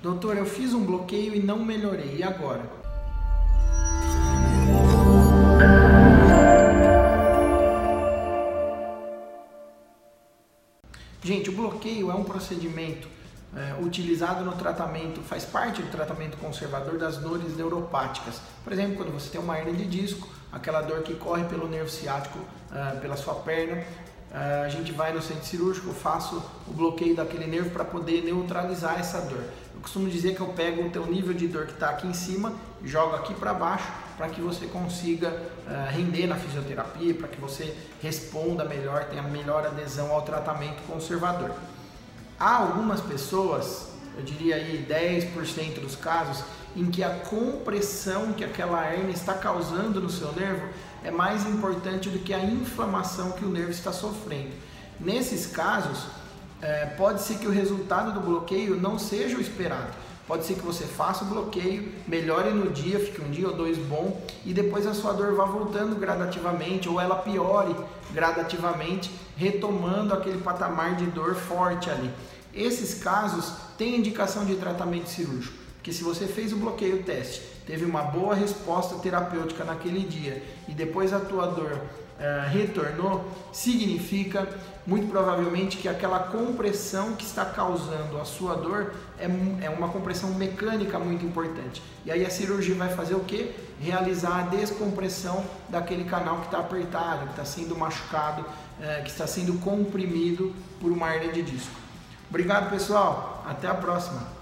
Doutor, eu fiz um bloqueio e não melhorei. E agora? Gente, o bloqueio é um procedimento é, utilizado no tratamento, faz parte do tratamento conservador das dores neuropáticas. Por exemplo, quando você tem uma hernia de disco, aquela dor que corre pelo nervo ciático, uh, pela sua perna, a gente vai no centro cirúrgico, eu faço o bloqueio daquele nervo para poder neutralizar essa dor. Eu costumo dizer que eu pego o teu nível de dor que está aqui em cima, jogo aqui para baixo, para que você consiga uh, render na fisioterapia, para que você responda melhor, tenha melhor adesão ao tratamento conservador. Há algumas pessoas, eu diria aí 10% dos casos, em que a compressão que aquela hernia está causando no seu nervo é mais importante do que a inflamação que o nervo está sofrendo. Nesses casos, é, pode ser que o resultado do bloqueio não seja o esperado. Pode ser que você faça o bloqueio, melhore no dia, fique um dia ou dois bom e depois a sua dor vá voltando gradativamente ou ela piore gradativamente, retomando aquele patamar de dor forte ali. Esses casos têm indicação de tratamento cirúrgico, porque se você fez o bloqueio teste, teve uma boa resposta terapêutica naquele dia e depois a tua dor uh, retornou, significa muito provavelmente que aquela compressão que está causando a sua dor é, é uma compressão mecânica muito importante. E aí a cirurgia vai fazer o que? Realizar a descompressão daquele canal que está apertado, que está sendo machucado, uh, que está sendo comprimido por uma hernia de disco. Obrigado, pessoal. Até a próxima.